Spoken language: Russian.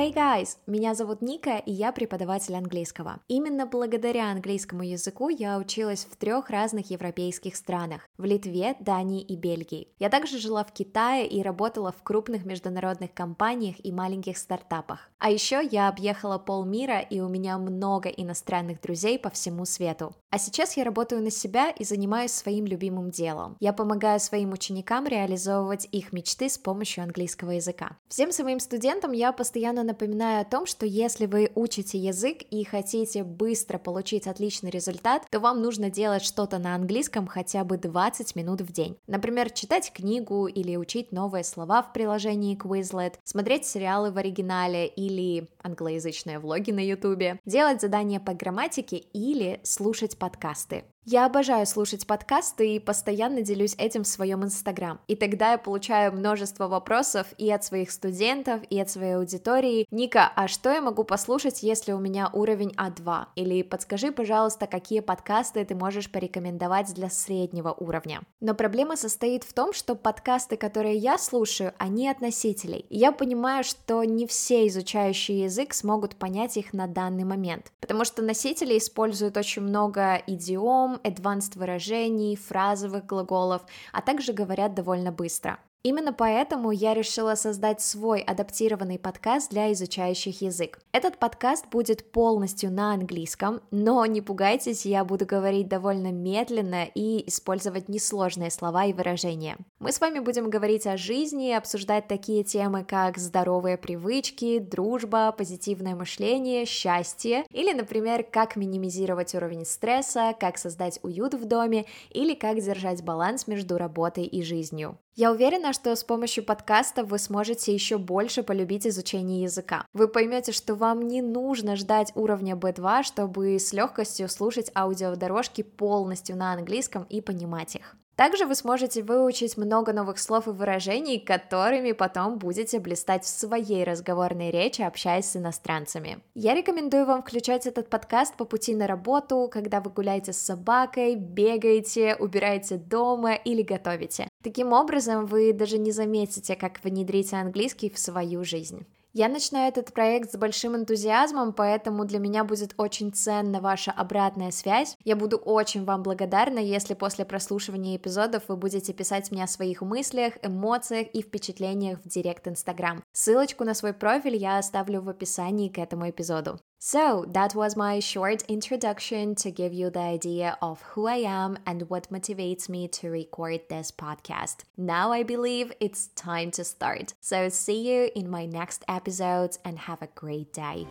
Hey guys! Меня зовут Ника, и я преподаватель английского. Именно благодаря английскому языку я училась в трех разных европейских странах – в Литве, Дании и Бельгии. Я также жила в Китае и работала в крупных международных компаниях и маленьких стартапах. А еще я объехала полмира, и у меня много иностранных друзей по всему свету. А сейчас я работаю на себя и занимаюсь своим любимым делом. Я помогаю своим ученикам реализовывать их мечты с помощью английского языка. Всем своим студентам я постоянно напоминаю о том, что если вы учите язык и хотите быстро получить отличный результат, то вам нужно делать что-то на английском хотя бы 20 минут в день. Например, читать книгу или учить новые слова в приложении Quizlet, смотреть сериалы в оригинале или англоязычные влоги на ютубе, делать задания по грамматике или слушать подкасты. Я обожаю слушать подкасты и постоянно делюсь этим в своем инстаграм. И тогда я получаю множество вопросов и от своих студентов, и от своей аудитории. Ника, а что я могу послушать, если у меня уровень А2? Или подскажи, пожалуйста, какие подкасты ты можешь порекомендовать для среднего уровня? Но проблема состоит в том, что подкасты, которые я слушаю, они относителей. И я понимаю, что не все изучающие язык смогут понять их на данный момент. Потому что носители используют очень много идиом, advanced выражений, фразовых глаголов, а также говорят довольно быстро. Именно поэтому я решила создать свой адаптированный подкаст для изучающих язык. Этот подкаст будет полностью на английском, но не пугайтесь, я буду говорить довольно медленно и использовать несложные слова и выражения. Мы с вами будем говорить о жизни, обсуждать такие темы, как здоровые привычки, дружба, позитивное мышление, счастье, или, например, как минимизировать уровень стресса, как создать уют в доме, или как держать баланс между работой и жизнью. Я уверена, что с помощью подкаста вы сможете еще больше полюбить изучение языка. Вы поймете, что вам не нужно ждать уровня B2, чтобы с легкостью слушать аудиодорожки полностью на английском и понимать их. Также вы сможете выучить много новых слов и выражений, которыми потом будете блистать в своей разговорной речи, общаясь с иностранцами. Я рекомендую вам включать этот подкаст по пути на работу, когда вы гуляете с собакой, бегаете, убираете дома или готовите. Таким образом, вы даже не заметите, как внедрите английский в свою жизнь. Я начинаю этот проект с большим энтузиазмом, поэтому для меня будет очень ценна ваша обратная связь. Я буду очень вам благодарна, если после прослушивания эпизодов вы будете писать мне о своих мыслях, эмоциях и впечатлениях в директ Инстаграм. Ссылочку на свой профиль я оставлю в описании к этому эпизоду. So, that was my short introduction to give you the idea of who I am and what motivates me to record this podcast. Now I believe it's time to start. So, see you in my next episodes and have a great day.